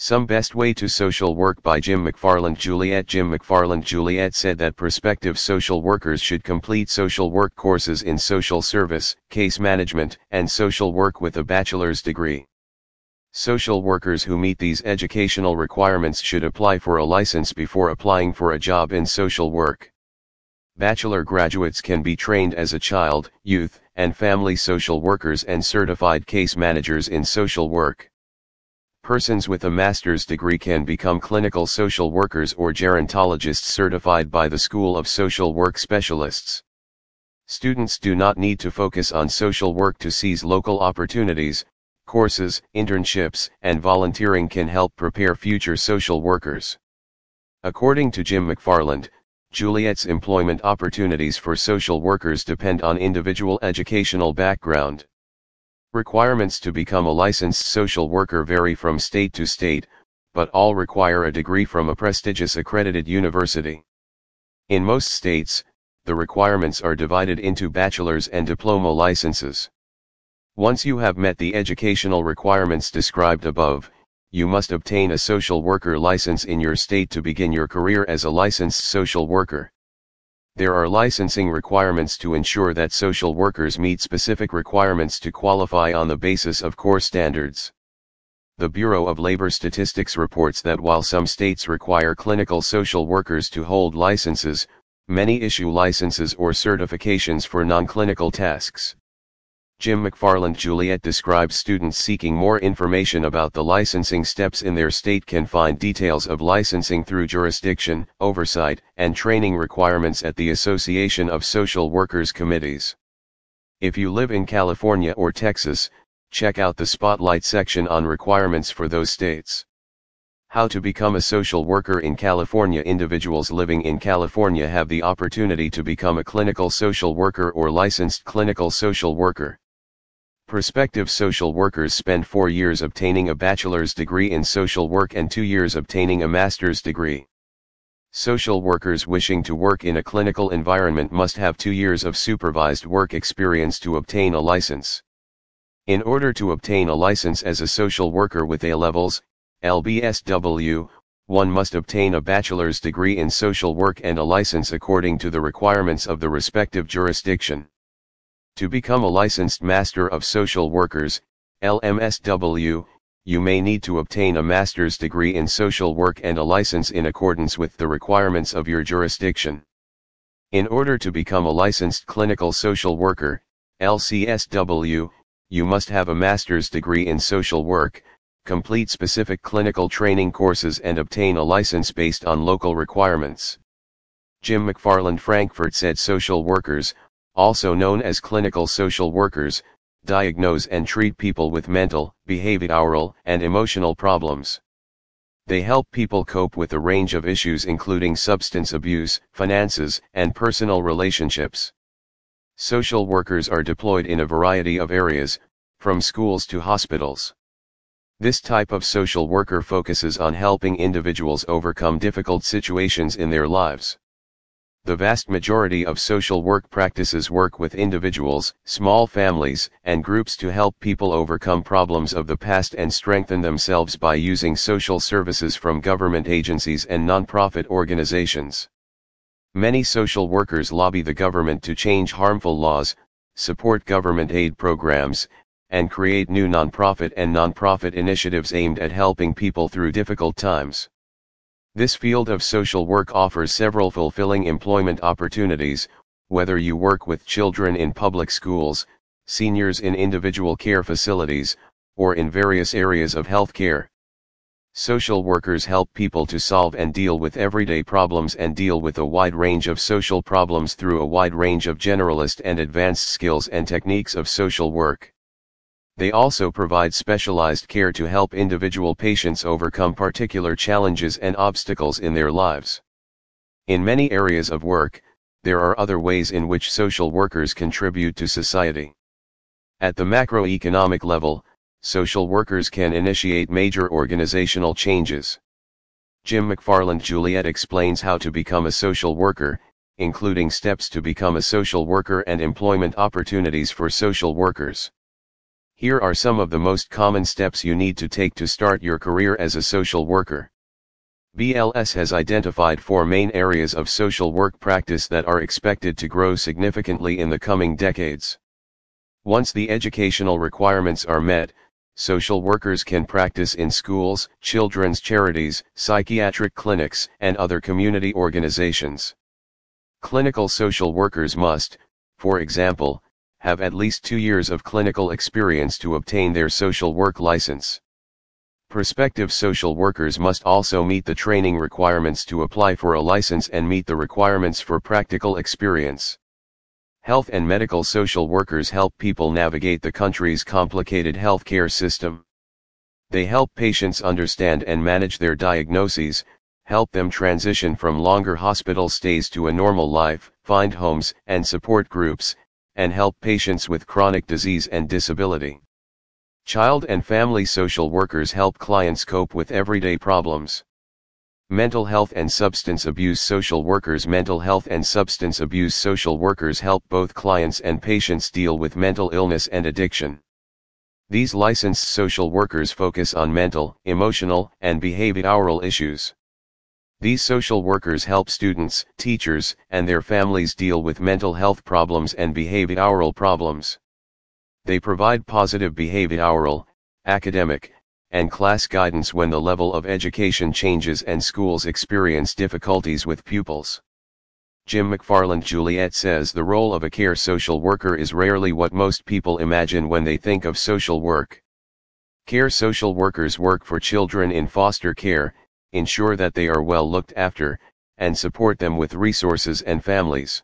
Some Best Way to Social Work by Jim McFarland Juliet Jim McFarland Juliet said that prospective social workers should complete social work courses in social service, case management, and social work with a bachelor's degree. Social workers who meet these educational requirements should apply for a license before applying for a job in social work. Bachelor graduates can be trained as a child, youth, and family social workers and certified case managers in social work. Persons with a master's degree can become clinical social workers or gerontologists certified by the School of Social Work Specialists. Students do not need to focus on social work to seize local opportunities, courses, internships, and volunteering can help prepare future social workers. According to Jim McFarland, Juliet's employment opportunities for social workers depend on individual educational background. Requirements to become a licensed social worker vary from state to state, but all require a degree from a prestigious accredited university. In most states, the requirements are divided into bachelor's and diploma licenses. Once you have met the educational requirements described above, you must obtain a social worker license in your state to begin your career as a licensed social worker. There are licensing requirements to ensure that social workers meet specific requirements to qualify on the basis of core standards. The Bureau of Labor Statistics reports that while some states require clinical social workers to hold licenses, many issue licenses or certifications for non-clinical tasks. Jim McFarland Juliet describes students seeking more information about the licensing steps in their state can find details of licensing through jurisdiction, oversight, and training requirements at the Association of Social Workers Committees. If you live in California or Texas, check out the Spotlight section on requirements for those states. How to become a social worker in California Individuals living in California have the opportunity to become a clinical social worker or licensed clinical social worker. Prospective social workers spend four years obtaining a bachelor's degree in social work and two years obtaining a master's degree. Social workers wishing to work in a clinical environment must have two years of supervised work experience to obtain a license. In order to obtain a license as a social worker with A levels, LBSW, one must obtain a bachelor's degree in social work and a license according to the requirements of the respective jurisdiction. To become a licensed Master of Social Workers, LMSW, you may need to obtain a master's degree in social work and a license in accordance with the requirements of your jurisdiction. In order to become a licensed clinical social worker, LCSW, you must have a master's degree in social work, complete specific clinical training courses and obtain a license based on local requirements. Jim McFarland Frankfurt said social workers, also known as clinical social workers, diagnose and treat people with mental, behavioral, and emotional problems. They help people cope with a range of issues including substance abuse, finances, and personal relationships. Social workers are deployed in a variety of areas, from schools to hospitals. This type of social worker focuses on helping individuals overcome difficult situations in their lives. The vast majority of social work practices work with individuals, small families, and groups to help people overcome problems of the past and strengthen themselves by using social services from government agencies and nonprofit organizations. Many social workers lobby the government to change harmful laws, support government aid programs, and create new nonprofit and nonprofit initiatives aimed at helping people through difficult times. This field of social work offers several fulfilling employment opportunities, whether you work with children in public schools, seniors in individual care facilities, or in various areas of healthcare. Social workers help people to solve and deal with everyday problems and deal with a wide range of social problems through a wide range of generalist and advanced skills and techniques of social work. They also provide specialized care to help individual patients overcome particular challenges and obstacles in their lives. In many areas of work, there are other ways in which social workers contribute to society. At the macroeconomic level, social workers can initiate major organizational changes. Jim McFarland Juliet explains how to become a social worker, including steps to become a social worker and employment opportunities for social workers. Here are some of the most common steps you need to take to start your career as a social worker. BLS has identified four main areas of social work practice that are expected to grow significantly in the coming decades. Once the educational requirements are met, social workers can practice in schools, children's charities, psychiatric clinics, and other community organizations. Clinical social workers must, for example, have at least two years of clinical experience to obtain their social work license. Prospective social workers must also meet the training requirements to apply for a license and meet the requirements for practical experience. Health and medical social workers help people navigate the country's complicated healthcare system. They help patients understand and manage their diagnoses, help them transition from longer hospital stays to a normal life, find homes and support groups, and help patients with chronic disease and disability. Child and family social workers help clients cope with everyday problems. Mental health and substance abuse social workers Mental health and substance abuse social workers help both clients and patients deal with mental illness and addiction. These licensed social workers focus on mental, emotional, and behavioral issues. These social workers help students, teachers, and their families deal with mental health problems and behavioral problems. They provide positive behavioral, academic, and class guidance when the level of education changes and schools experience difficulties with pupils. Jim McFarland Juliet says the role of a care social worker is rarely what most people imagine when they think of social work. Care social workers work for children in foster care, ensure that they are well looked after, and support them with resources and families.